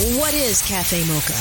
What is Cafe Mocha?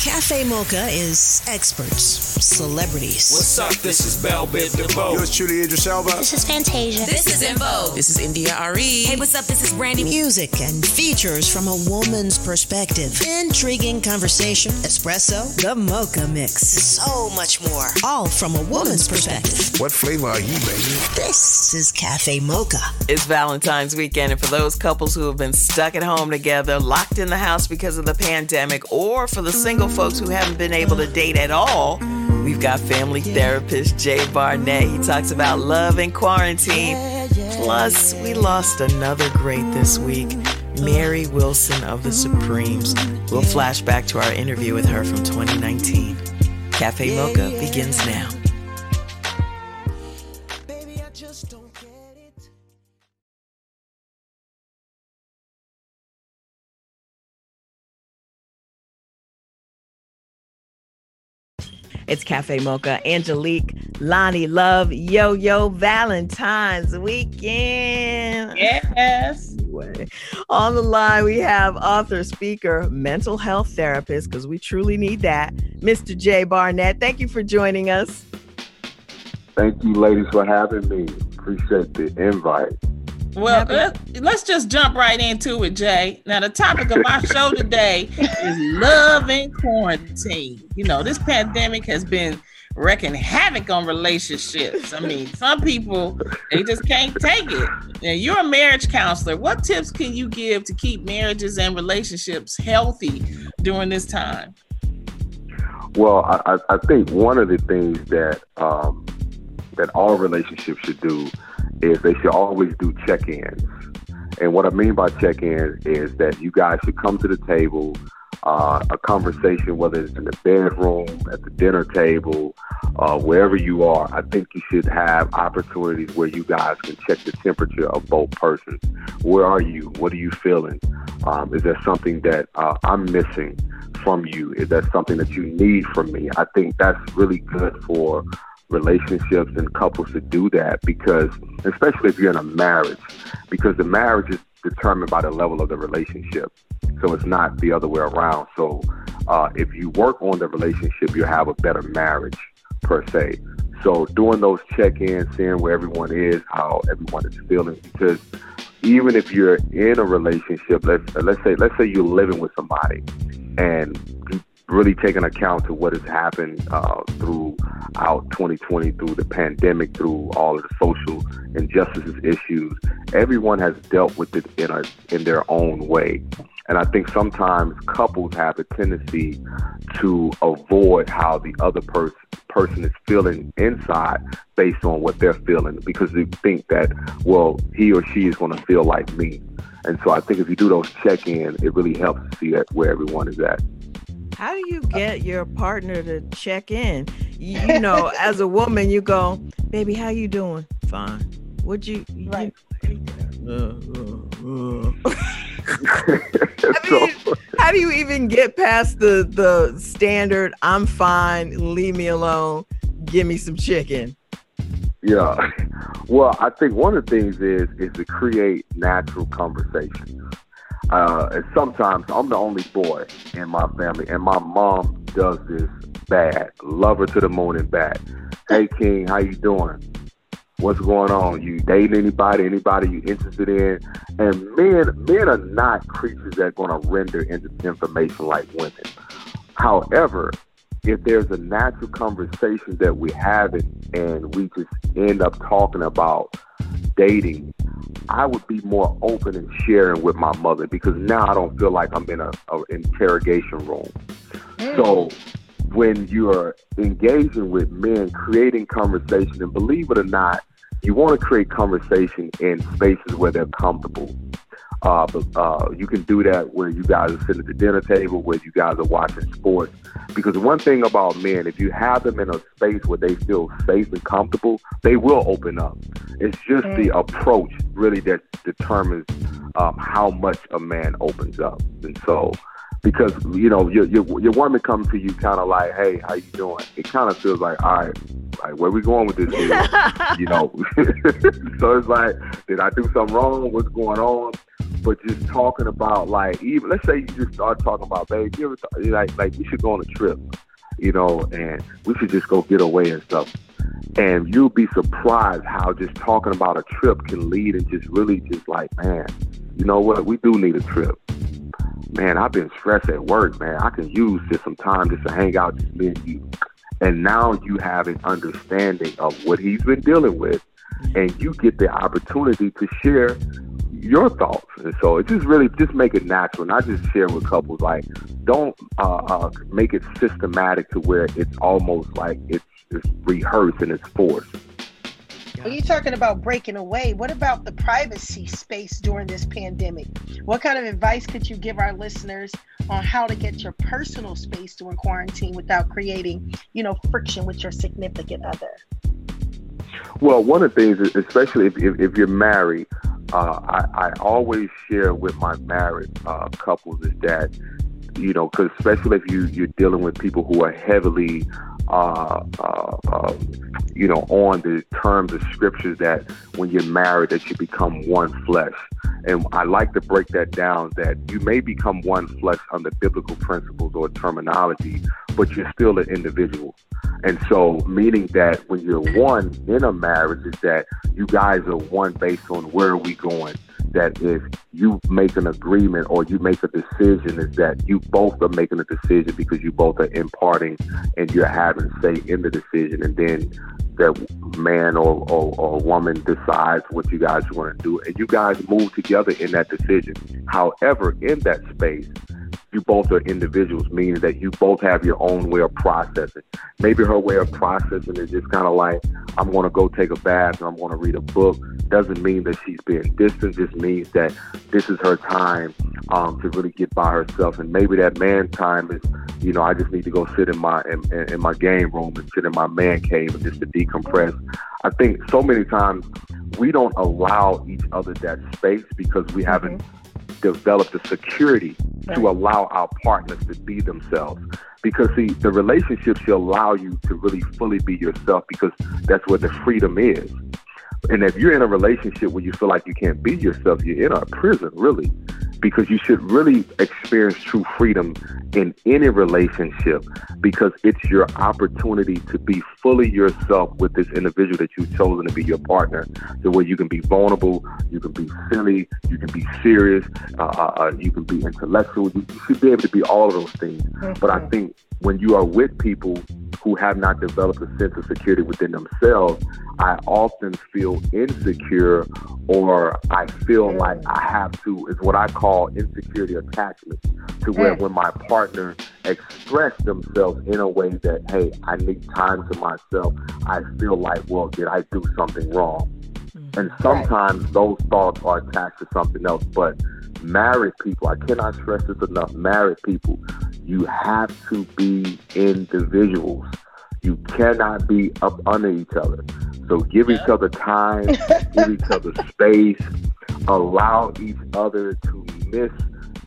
Cafe Mocha is experts, celebrities. What's up? This is Bell Biv DeVoe. Yours truly, Idris Elba. This is Fantasia. This is En Vogue. This is India Arie. Hey, what's up? This is Brandy. Music and features from a woman's perspective. Intriguing conversation, espresso, the mocha mix. So much more. All from a woman's perspective. What flavor are you, baby? This is Cafe Mocha. It's Valentine's weekend, and for those couples who have been stuck at home together, locked in the house because of the pandemic, or for the single folks who haven't been able to date at all, we've got family therapist Jay Barnett. He talks about love and quarantine. Plus, we lost another great this week. Mary Wilson of the Supremes. We'll flash back to our interview with her from 2019. Cafe Mocha begins now. It's Cafe Mocha, Angelique, Lonnie Love, Yo Yo Valentine's weekend. Yes. Anyway, on the line, we have author, speaker, mental health therapist, because we truly need that, Mr. Jay Barnett. Thank you for joining us. Thank you, ladies, for having me. Appreciate the invite. Well, let, let's just jump right into it, Jay. Now, the topic of our show today is love and quarantine. You know, this pandemic has been wrecking havoc on relationships. I mean, some people they just can't take it. Now, you're a marriage counselor. What tips can you give to keep marriages and relationships healthy during this time? Well, I, I think one of the things that um, that all relationships should do is they should always do check-ins. And what I mean by check-ins is that you guys should come to the table, uh, a conversation, whether it's in the bedroom, at the dinner table, uh, wherever you are. I think you should have opportunities where you guys can check the temperature of both persons. Where are you? What are you feeling? Um, is there something that uh, I'm missing from you? Is that something that you need from me? I think that's really good for relationships and couples to do that because, especially if you're in a marriage, because the marriage is determined by the level of the relationship. So it's not the other way around. So uh, if you work on the relationship, you have a better marriage per se. So doing those check-ins, seeing where everyone is, how everyone is feeling, because even if you're in a relationship, let's let's say let's say you're living with somebody, and really taking account to what has happened uh, throughout 2020, through the pandemic, through all of the social injustices issues. Everyone has dealt with it in a in their own way, and I think sometimes couples have a tendency to avoid how the other person person is feeling inside based on what they're feeling because they think that well he or she is going to feel like me. And so I think if you do those check-ins, it really helps to see that where everyone is at. How do you get your partner to check in? You, you know, as a woman, you go, "Baby, how you doing? Fine. Would you?" Right. You, uh, uh, uh. I mean, how do you even get past the the standard? I'm fine. Leave me alone. Give me some chicken. Yeah. Well, I think one of the things is is to create natural conversation. Uh, and sometimes I'm the only boy in my family, and my mom does this bad. Love her to the moon and back. Hey, King, how you doing? What's going on? You dating anybody? Anybody you interested in? And men, men are not creatures that are going to render information like women. However, if there's a natural conversation that we have it and we just end up talking about dating, I would be more open and sharing with my mother because now I don't feel like I'm in a, a interrogation room. Mm. So when you're engaging with men, creating conversation, and believe it or not, you want to create conversation in spaces where they're comfortable. Uh, but uh, you can do that where you guys are sitting at the dinner table, where you guys are watching sports. Because one thing about men, if you have them in a space where they feel safe and comfortable, they will open up. It's just mm. the approach really that determines um, how much a man opens up. And so, because you know your your, your woman comes to you kind of like, hey, how you doing? It kind of feels like, all right, like where we going with this? you know, so it's like, did I do something wrong? What's going on? But just talking about like even let's say you just start talking about babe, you ever th- like like we should go on a trip, you know, and we should just go get away and stuff. And you'll be surprised how just talking about a trip can lead and just really just like, man, you know what, we do need a trip. Man, I've been stressed at work, man. I can use just some time just to hang out, just me and you. And now you have an understanding of what he's been dealing with, and you get the opportunity to share your thoughts. And so it just really just make it natural. And I just share with couples like don't uh, uh, make it systematic to where it's almost like it's, it's rehearsed and it's forced. When you're talking about breaking away, what about the privacy space during this pandemic? What kind of advice could you give our listeners on how to get your personal space during quarantine without creating, you know, friction with your significant other? Well, one of the things, especially if, if, if you're married, uh, I, I always share with my married uh, couples is that, you know, because especially if you, you're dealing with people who are heavily uh, uh, uh, you know, on the terms of scriptures that when you're married, that you become one flesh. And I like to break that down that you may become one flesh under biblical principles or terminology, but you're still an individual. And so, meaning that when you're one in a marriage, is that you guys are one based on where are we going that if you make an agreement or you make a decision, is that you both are making a decision because you both are imparting and you're having say in the decision, and then that man or, or, or woman decides what you guys want to do, and you guys move together in that decision. However, in that space, you both are individuals, meaning that you both have your own way of processing. Maybe her way of processing is just kind of like, I'm going to go take a bath and I'm going to read a book. Doesn't mean that she's being distant, just means that this is her time um, to really get by herself. And maybe that man time is, you know, I just need to go sit in my in, in my game room and sit in my man cave and just to decompress. I think so many times we don't allow each other that space because we haven't developed the security to allow our partners to be themselves. Because see, the relationship should allow you to really fully be yourself because that's where the freedom is. And if you're in a relationship where you feel like you can't be yourself, you're in a prison, really because you should really experience true freedom in any relationship because it's your opportunity to be fully yourself with this individual that you've chosen to be your partner. So where you can be vulnerable, you can be silly, you can be serious, uh, uh, uh you can be intellectual. You, you should be able to be all of those things. But I think when you are with people who have not developed a sense of security within themselves, I often feel insecure or I feel mm. like I have to, is what I call insecurity attachment, to where mm. when my partner express themselves in a way that, hey, I need time to myself, I feel like, well, did I do something wrong? Mm. And sometimes right. those thoughts are attached to something else. But married people, I cannot stress this enough, married people, you have to be individuals. You cannot be up under each other. So give each other time, give each other space, allow each other to miss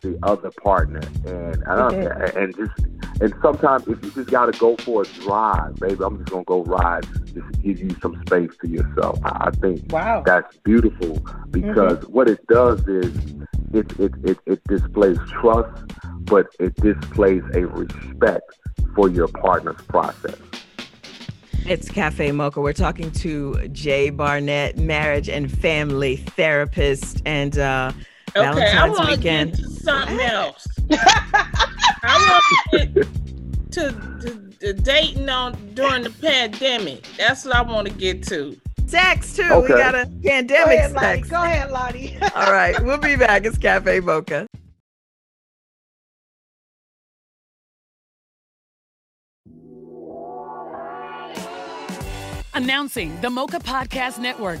the other partner, and mm-hmm. and just and sometimes if you just got to go for a drive, baby, I'm just gonna go ride. Just give you some space to yourself. I, I think wow. that's beautiful because mm-hmm. what it does is it, it it it displays trust, but it displays a respect for your partner's process. It's Cafe Mocha. We're talking to Jay Barnett, marriage and family therapist, and uh, okay, Valentine's I weekend. Get to something else. I want to get to, to, to, dating on during the pandemic. That's what I want to get to. Sex too. Okay. We got a pandemic Go ahead, sex. Lonnie. Go ahead, Lonnie. All right, we'll be back. It's Cafe Mocha. Announcing the Mocha Podcast Network,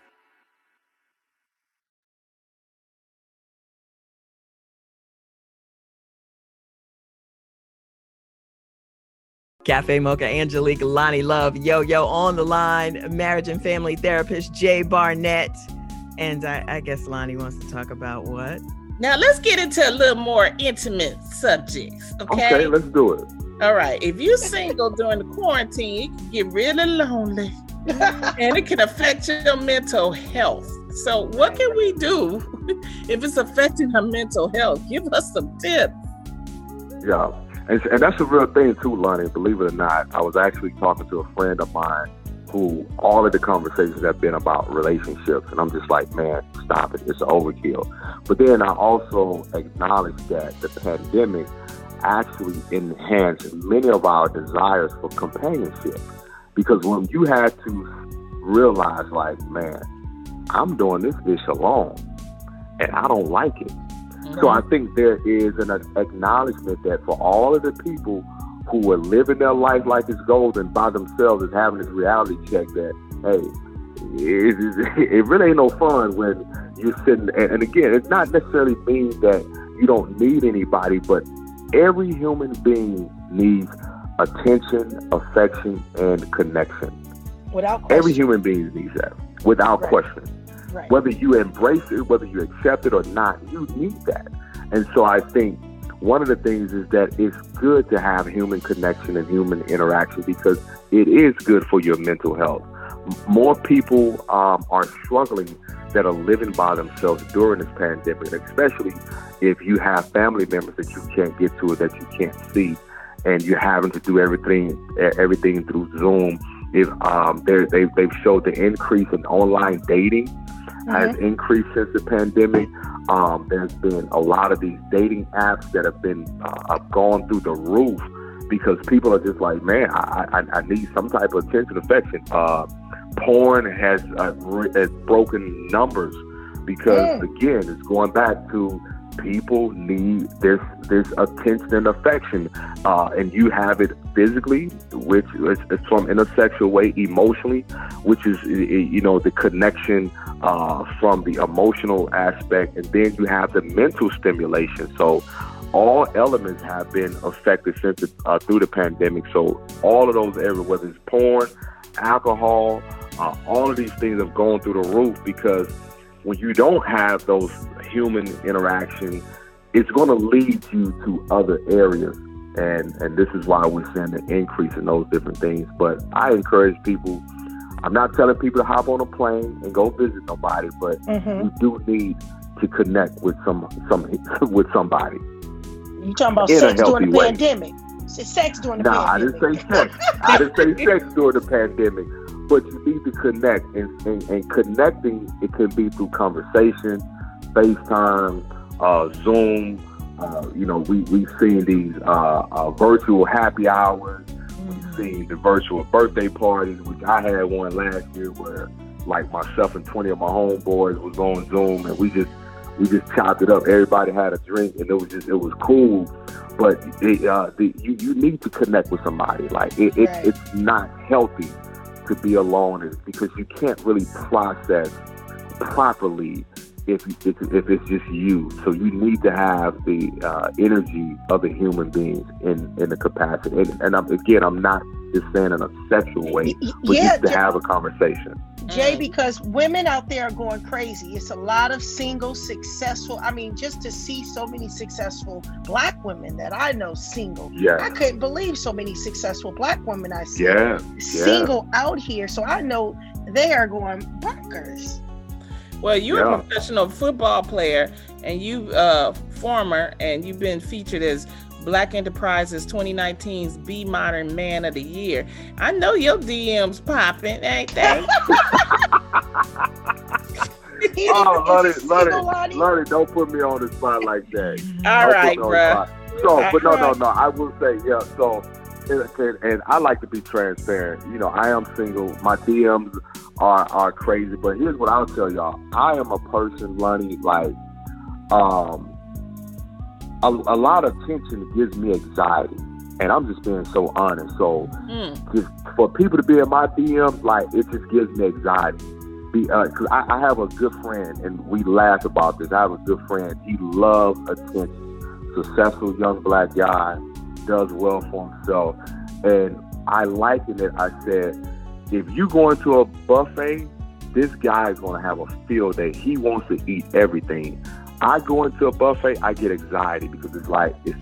Cafe Mocha, Angelique, Lonnie Love, Yo Yo on the line, marriage and family therapist Jay Barnett. And I, I guess Lonnie wants to talk about what? Now let's get into a little more intimate subjects. Okay. Okay, let's do it. All right. If you're single during the quarantine, you can get really lonely and it can affect your mental health. So, what can we do if it's affecting our mental health? Give us some tips. Yeah. And, and that's a real thing too, Lonnie. Believe it or not, I was actually talking to a friend of mine who all of the conversations have been about relationships, and I'm just like, man, stop it, it's overkill. But then I also acknowledge that the pandemic actually enhanced many of our desires for companionship, because when you had to realize, like, man, I'm doing this dish alone, and I don't like it. So I mm-hmm. think there is an acknowledgement that for all of the people who are living their life like it's golden by themselves is having this reality check that, hey, it, it, it really ain't no fun when you're sitting. And, and again, it's not necessarily means that you don't need anybody, but every human being needs attention, affection, and connection. Without question. Every human being needs that, without Right. question. Right. Whether you embrace it, whether you accept it or not, you need that. And so I think one of the things is that it's good to have human connection and human interaction because it is good for your mental health. More people um, are struggling that are living by themselves during this pandemic, especially if you have family members that you can't get to or that you can't see, and you're having to do everything everything through Zoom. If um, they they've showed the increase in online dating has increased since the pandemic. Um, there's been a lot of these dating apps that have been uh, have gone through the roof because people are just like, man, I, I, I need some type of attention, affection. Uh, porn has uh, has broken numbers because again, it's going back to people need this this attention and affection, uh, and you have it physically, which is, is from in a sexual way, emotionally, which is you know the connection uh, from the emotional aspect, and then you have the mental stimulation. So all elements have been affected since uh, through the pandemic. So all of those areas, whether it's porn, alcohol, uh, all of these things have gone through the roof because when you don't have those human interaction, it's going to lead you to other areas. And, and this is why we're seeing an increase in those different things. But I encourage people, I'm not telling people to hop on a plane and go visit nobody, but Mhm. you do need to connect with some, some with somebody. You talking about In sex during the way. pandemic? Sex during the No, I pandemic. didn't say sex. I didn't say sex during the pandemic. But you need to connect, and, and, and connecting it can be through conversation, FaceTime, uh, Zoom. Uh, you know, we we've seen these uh, uh, virtual happy hours. We've seen the virtual birthday parties, which I had one last year where, like myself and twenty of my homeboys was on Zoom, and we just we just chopped it up. Everybody had a drink, and it was just it was cool. But it, uh, the, you you need to connect with somebody. Like it, it Right. it's not healthy to be alone, is because you can't really process properly if you, if, if it's just you. So you need to have the uh, energy of the human beings in in the capacity. And, and I'm, again, I'm not just saying in a sexual way, Y- y- but yeah, just to Jay- have a conversation. Jay, because women out there are going crazy. It's a lot of single, successful. I mean, just to see so many successful black women that I know single. Yeah. I couldn't believe so many successful black women I see Yeah, yeah. single out here. So I know they are going bonkers. Well, you're Yeah. a professional football player, and you uh former, and you've been featured as Black Enterprises 2019's Be Modern Man of the Year. I know your DMs popping, ain't they? Oh, Lonnie, Lonnie, Lonnie. Don't put me on the spot like that. All Don't right, put me on the bruh. spot. So, but no, no, no. I will say, yeah. So, and, and I like to be transparent. You know, I am single. My DMs are are crazy. But here's what I'll tell y'all. I am a person, Lonnie, like, um, a, a lot of tension gives me anxiety, and I'm just being so honest. So, Mm. just for people to be in my DMs, like it just gives me anxiety. Be, uh I, I have a good friend, and we laugh about this. I have a good friend. He loves attention. Successful young black guy, does well for himself, and I liken it. I said, if you go into a buffet, this guy is going to have a field day. He wants to eat everything. I go into a buffet, I get anxiety because it's like it's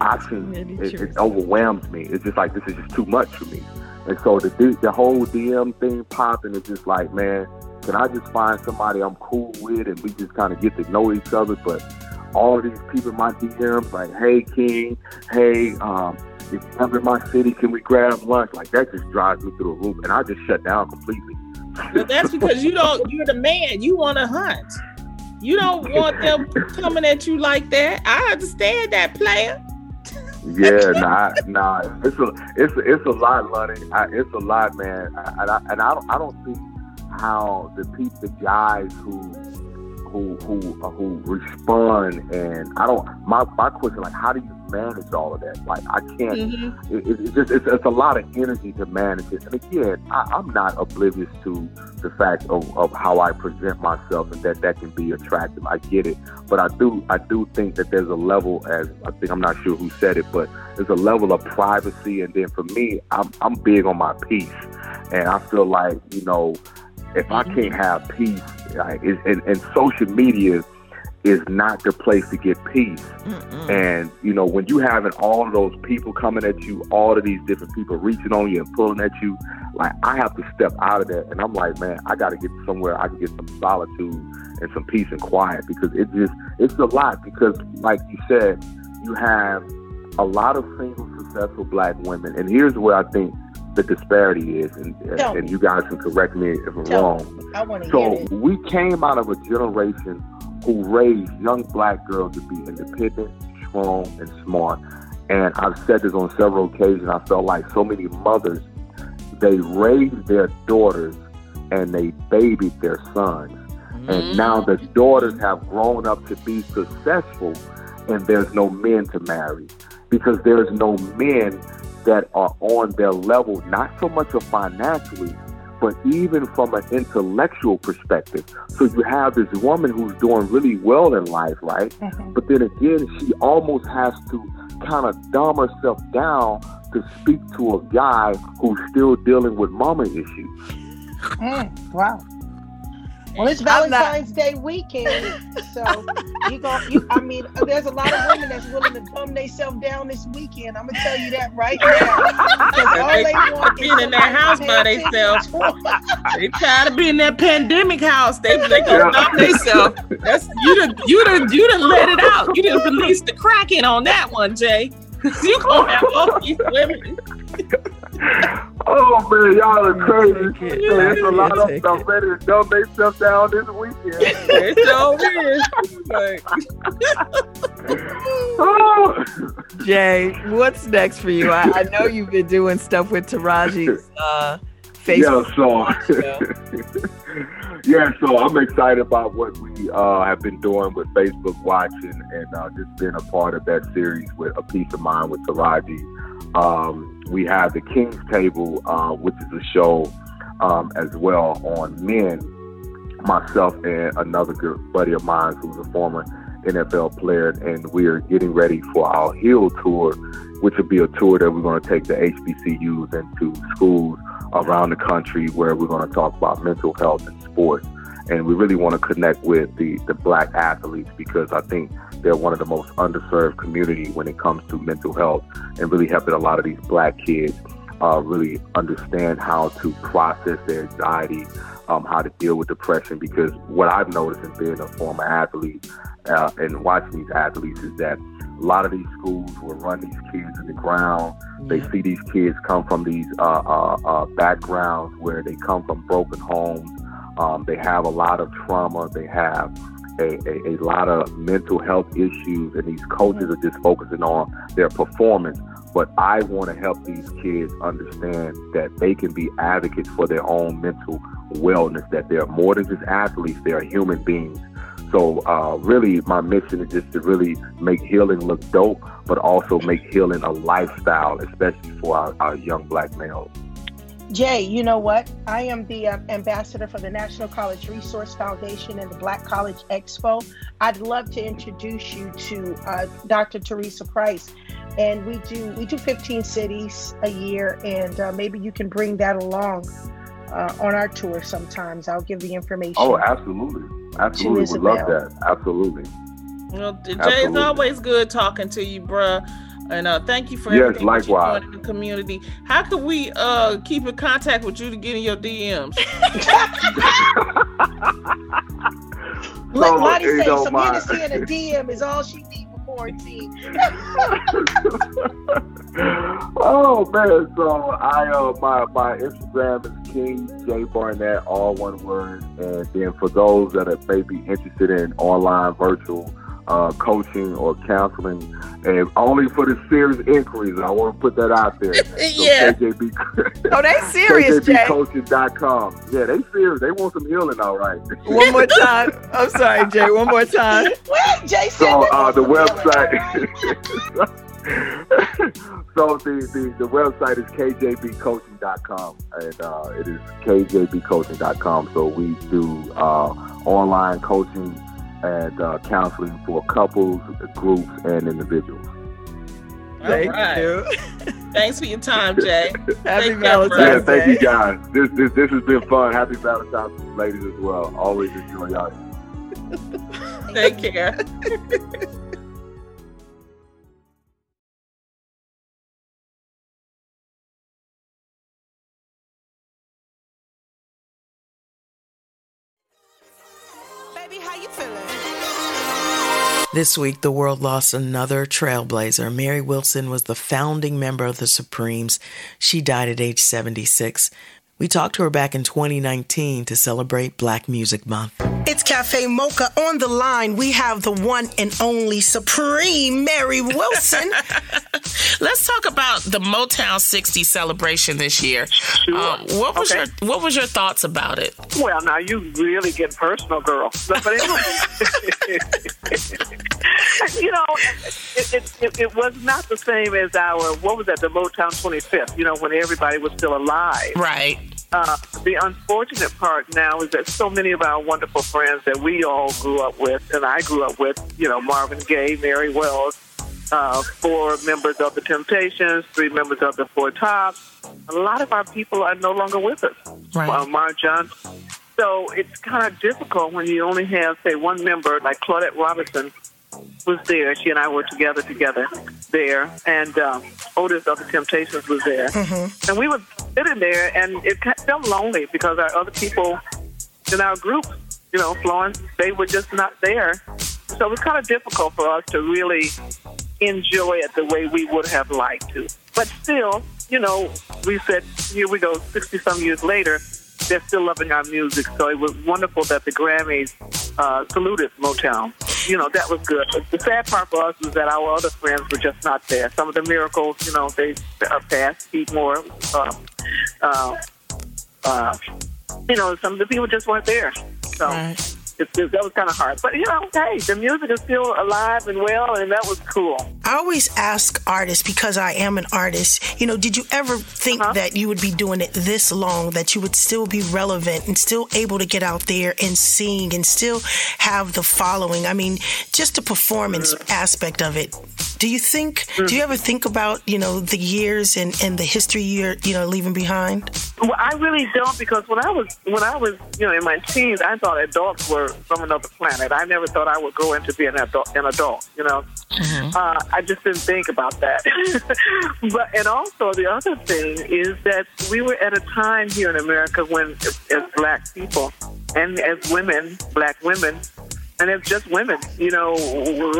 options. It, it overwhelms me. It's just like this is just too much for me. And so the the whole DM thing popping is just like, man, can I just find somebody I'm cool with and we just kind of get to know each other? But all these people in my DMs, like, hey King, hey, um, if you come in my city, can we grab lunch? Like that just drives me through the roof, and I just shut down completely. But that's because you don't. You're the man. You want to hunt. You don't want them coming at you like that. I understand that, player. Yeah, nah, nah. It's a, it's a, it's a lot, Lonnie. I, it's a lot, man. I, and I, and I don't, I don't see how the people, the guys who, who, who, uh, who respond, and I don't. My, my question, like, how do you manage all of that? Like, I can't. Mm-hmm. It, it- it's just, it's, it's a lot of energy to manage it. And again, I, I'm not oblivious to the fact of, of how I present myself and that that can be attractive. I get it, but I do, I do think that there's a level, as I think I'm not sure who said it, but there's a level of privacy. And then for me, I'm, I'm big on my peace, and I feel like you know, if I can't have peace, like, and, and social media is not the place to get peace. And you know, when you having all of those people coming at you, all of these different people reaching on you and pulling at you, like I have to step out of that. And I'm like, man, I got to get somewhere I can get some solitude and some peace and quiet because it just it's a lot. Because like you said, you have a lot of single successful black women, and here's where I think the disparity is, and, uh, and you guys can correct me if I'm Tell wrong. I So we came out of a generation who raised young black girls to be independent, strong, and smart. And I've said this on several occasions. I felt like so many mothers, they raised their daughters and they babied their sons. And mm. now the daughters have grown up to be successful, and there's no men to marry because there's no men that are on their level, not so much of financially, but even from an intellectual perspective. So you have this woman who's doing really well in life, right? But then again, she almost has to kind of dumb herself down to speak to a guy who's still dealing with mama issues. Mm, wow. Well, it's Valentine's Day weekend, so you go. You, I mean, there's a lot of women that's willing to dumb themselves down this weekend. I'm gonna tell you that right now. All They- they want is being in their house by attention themselves. They tired of being in that pandemic house. They they gonna Yeah. dump themselves. That's you done you done you done let it out. You didn't release the kraken on that one, Jay. you gonna have all these women. Oh man, y'all are crazy. Take it. There's a lot of stuff them ready to dumb themselves down this weekend. It sure is. Like, Oh. Jay, what's next for you? I, I know you've been doing stuff with Taraji's uh, Facebook. Yeah, so yeah, so I'm excited about what we uh, have been doing with Facebook Watching and uh, just being a part of that series with A Peace of Mind with Taraji. Um, we have the King's Table, uh, which is a show um, as well on men. Myself and another good buddy of mine who's a former NFL player, and we are getting ready for our Heal Tour, which will be a tour that we're going to take the HBCUs into schools around the country where we're going to talk about mental health and sports. And we really want to connect with the, the black athletes because I think they're one of the most underserved community when it comes to mental health and really helping a lot of these black kids uh, really understand how to process their anxiety, um, how to deal with depression. Because what I've noticed in being a former athlete uh, and watching these athletes is that a lot of these schools will run these kids in the ground. They see these kids come from these uh, uh, uh, backgrounds where they come from broken homes. Um, they have a lot of trauma. They have a, a, a lot of mental health issues, and these coaches are just focusing on their performance. But I want to help these kids understand that they can be advocates for their own mental wellness, that they're more than just athletes, they're human beings. So, uh, really, my mission is just to really make healing look dope, but also make healing a lifestyle, especially for our, our young black males. Jay, you know what? I am the uh, ambassador for the National College Resource Foundation and the Black College Expo. I'd love to introduce you to uh, Dr. Theresa Price, and we do we do 15 cities a year, and uh, maybe you can bring that along uh, on our tour sometimes. I'll give the information. Oh, absolutely, absolutely, would love that. Absolutely. Well, Jay, it's always good talking to you, bruh. And uh, thank you for yes, everything likewise. you're doing in the community. How can we uh, keep in contact with you to get in your DMs? Let Lonnie you say some my- Hennessy in a DM is all she needs for quarantine. oh man, so I uh my my Instagram is King J Barnett, all one word. And then for those that are maybe interested in online virtual uh, coaching or counseling, and only for the serious inquiries, I want to put that out there. So Yeah. KJB, Oh, they serious, Jay. KJBcoaching.com. Yeah, they serious. They want some healing, all right. One more time. I'm sorry, Jay. One more time. Wait, Jay So uh, the website. so the, the, the website is kjbcoaching.com and uh, it is kjbcoaching.com. So we do uh, online coaching and uh, counseling for couples, groups, and individuals. Thank right. you. Thanks for your time, Jay. Happy Take care, bro. Valentine's Yeah, thank you guys. This, this this has been fun. Happy Valentine's to you ladies as well. Always enjoy y'all. Take care. This week, the world lost another trailblazer. Mary Wilson was the founding member of the Supremes. She died at age 76. We talked to her back in 2019 to celebrate Black Music Month. It's Cafe Mocha on the line. We have the one and only Supreme Mary Wilson. Let's talk about the Motown 60 celebration this year. Sure. Uh, what was Okay. your What was your thoughts about it? Well, now you really get personal, girl. But, anyway, you know, it, it, it, it was not the same as our what was that? The Motown 25th. You know, when everybody was still alive. Right. Uh, the unfortunate part now is that so many of our wonderful friends that we all grew up with, and I grew up with, you know, Marvin Gaye, Mary Wells, uh, four members of the Temptations, three members of the Four Tops. A lot of our people are no longer with us. Right. Uh, Marv Johnson. So it's kind of difficult when you only have, say, one member, like Claudette Robinson was there. She and I were together together there, and um, Otis of the Temptations was there, and we were sitting there, and it felt lonely because our other people in our group, you know, Florence, they were just not there. So it was kind of difficult for us to really enjoy it the way we would have liked to. But still, you know, we said, here we go, 60 some years later, they're still loving our music. So it was wonderful that the Grammys uh, saluted Motown. You know, that was good. But the sad part for us was that our other friends were just not there. Some of the miracles, you know, they are passed. Pete Moore, uh, uh, uh, you know, some of the people just weren't there. So it, it, that was kind of hard. But you know, hey, the music is still alive and well, and that was cool. I always ask artists because I am an artist. You know, did you ever think Uh-huh. that you would be doing it this long, that you would still be relevant and still able to get out there and sing and still have the following? I mean, just the performance Mm. aspect of it. Do you think? Do you ever think about you know the years and and the history you're you know leaving behind? Well, I really don't because when I was when I was you know in my teens, I thought adults were from another planet. I never thought I would grow into being an adult. An adult, you know. Uh, I just didn't think about that. but and also the other thing is that we were at a time here in America when, as black people and as women, black women, and as just women, you know,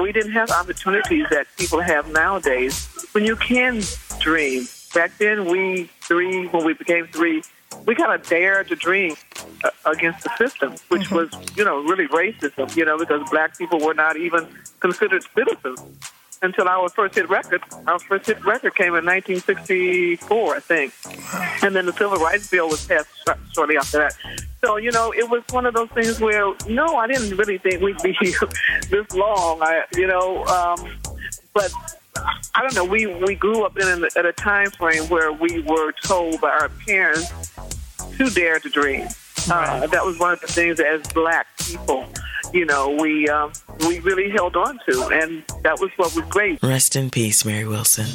we didn't have opportunities that people have nowadays. When you can dream, back then we three, when we became three, we kind of dared to dream uh, against the system, which was, you know, really racism, you know, because black people were not even considered citizens until our first hit record. Our first hit record came in 1964, I think. And then the Civil Rights Bill was passed sh- shortly after that. So, you know, it was one of those things where, no, I didn't really think we'd be this long, I, you know, um, but I don't know, we, we grew up in an, at a time frame where we were told by our parents to dare to dream. Uh, that was one of the things as black people, you know, we um, we really held on to, and that was what was great. Rest in peace, Mary Wilson.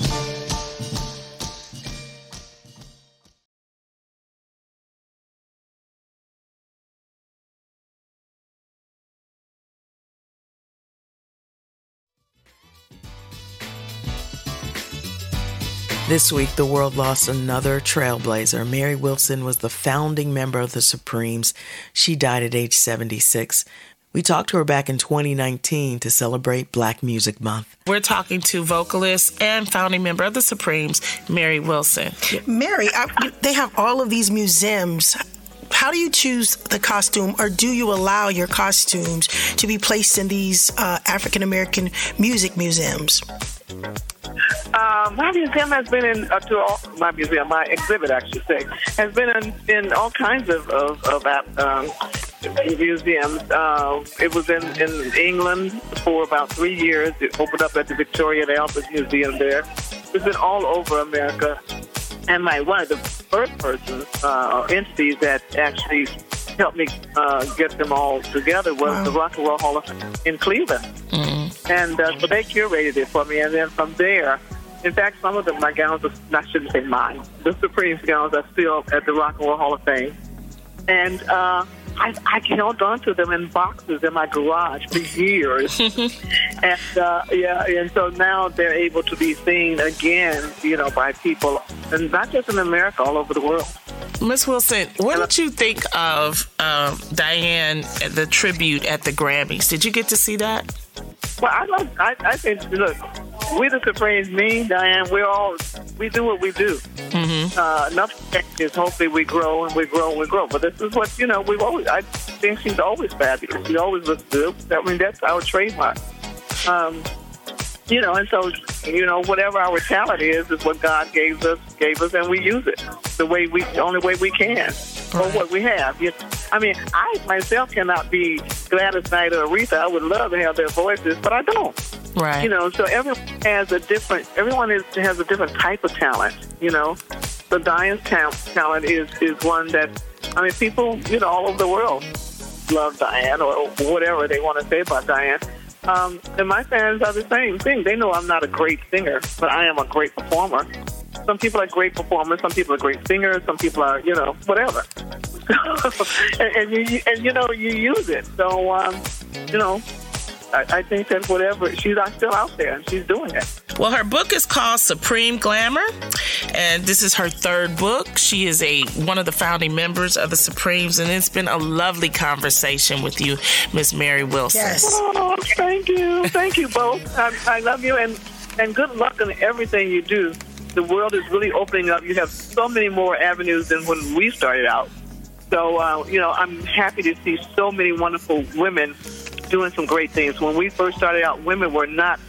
This week, the world lost another trailblazer. Mary Wilson was the founding member of the Supremes. She died at age 76. We talked to her back in 2019 to celebrate Black Music Month. We're talking to vocalist and founding member of the Supremes, Mary Wilson. Mary, I, they have all of these museums. How do you choose the costume, or do you allow your costumes to be placed in these uh, African American music museums? Uh, my museum has been in uh, to all my museum, my exhibit, I should say, has been in, in all kinds of of, of um, museums. Uh, it was in, in England for about three years. It opened up at the Victoria and Albert Museum there. It's been all over America. And my one of the first persons uh, or entities that actually helped me uh, get them all together was the Rock and Roll Hall of Fame in Cleveland. And uh, so they curated it for me. And then from there, in fact, some of them, my gowns, are, I shouldn't say mine, the Supremes gowns are still at the Rock and Roll Hall of Fame. And uh, I, I held on to them in boxes in my garage for years. and uh, yeah, and so now they're able to be seen again, you know, by people, and not just in America, all over the world. Miss Wilson, what did you think of um, Diane the tribute at the Grammys? Did you get to see that? Well, I love. I, I think look, we the Supremes, me, Diane, we're all we do what we do. Mm-hmm. Uh, nothing changes. Hopefully, we grow and we grow and we grow. But this is what you know. We've always. I think she's always fabulous. She always looks good. I mean, that's our trademark. Um, you know, and so you know, whatever our talent is, is what God gave us, gave us, and we use it the way we, the only way we can, or what we have. You, know, I mean, I myself cannot be Gladys Knight or Aretha. I would love to have their voices, but I don't. Right. You know, so everyone has a different. Everyone is, has a different type of talent. You know, so Diane's ta- talent is is one that I mean, people you know all over the world love Diane or whatever they want to say about Diane. Um, and my fans are the same thing. They know I'm not a great singer, but I am a great performer. Some people are great performers. Some people are great singers. Some people are, you know, whatever. and, and you and you know you use it. So um, you know, I, I think that whatever she's still out there and she's doing it. Well, her book is called Supreme Glamour, and this is her third book. She is a one of the founding members of the Supremes, and it's been a lovely conversation with you, Miss Mary Wilson. Oh, thank you, thank you both. I, I love you, and and good luck in everything you do. The world is really opening up. You have so many more avenues than when we started out. So uh, you know, I'm happy to see so many wonderful women doing some great things. When we first started out, women were not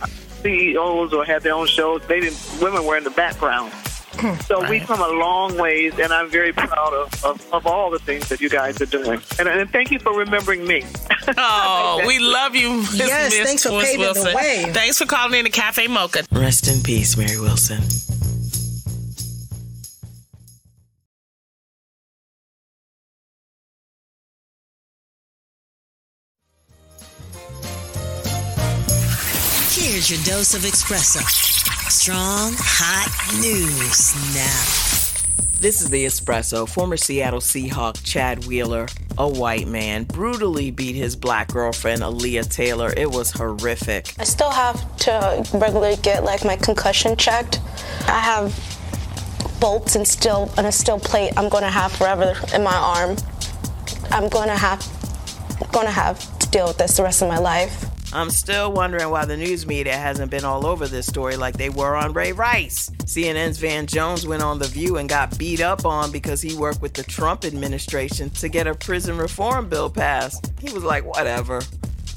CEOs or had their own shows. They didn't. Women were in the background. Hmm. So right. we've come a long ways, and I'm very proud of, of, of, all the things that you guys are doing. And, and thank you for remembering me. Oh, we love you, Ms. Yes, Ms. thanks for paving Wilson. the way. Thanks for calling in to Cafe Mocha. Rest in peace, Mary Wilson. Here's your dose of espresso. Strong, hot news now. This is the Espresso. Former Seattle Seahawk Chad Wheeler, a white man, brutally beat his black girlfriend Aaliyah Taylor. It was horrific. I still have to regularly get like my concussion checked. I have bolts and still and a steel plate I'm gonna have forever in my arm. I'm gonna have gonna have to deal with this the rest of my life. I'm still wondering why the news media hasn't been all over this story like they were on Ray Rice. CNN's Van Jones went on The View and got beat up on because he worked with the Trump administration to get a prison reform bill passed. He was like, whatever.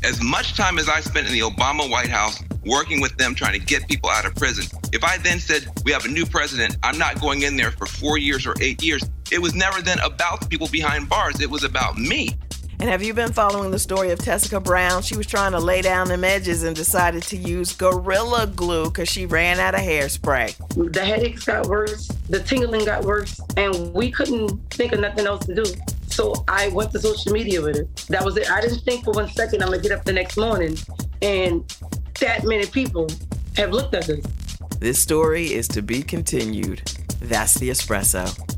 As much time as I spent in the Obama White House working with them trying to get people out of prison, if I then said, we have a new president, I'm not going in there for four years or eight years, it was never then about the people behind bars. It was about me. And have you been following the story of Tessica Brown? She was trying to lay down them edges and decided to use Gorilla Glue because she ran out of hairspray. The headaches got worse, the tingling got worse, and we couldn't think of nothing else to do. So I went to social media with it. That was it. I didn't think for one second I'm gonna get up the next morning and that many people have looked at this. This story is to be continued. That's the espresso.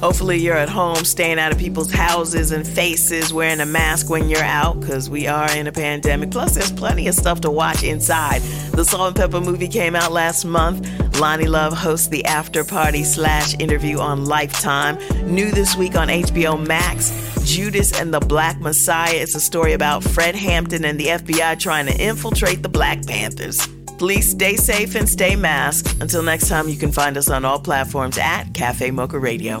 Hopefully, you're at home, staying out of people's houses and faces, wearing a mask when you're out, because we are in a pandemic. Plus, there's plenty of stuff to watch inside. The Salt and Pepper movie came out last month. Lonnie Love hosts the after party slash interview on Lifetime. New this week on HBO Max. Judas and the Black Messiah is a story about Fred Hampton and the FBI trying to infiltrate the Black Panthers. Please stay safe and stay masked. Until next time, you can find us on all platforms at Cafe Mocha Radio.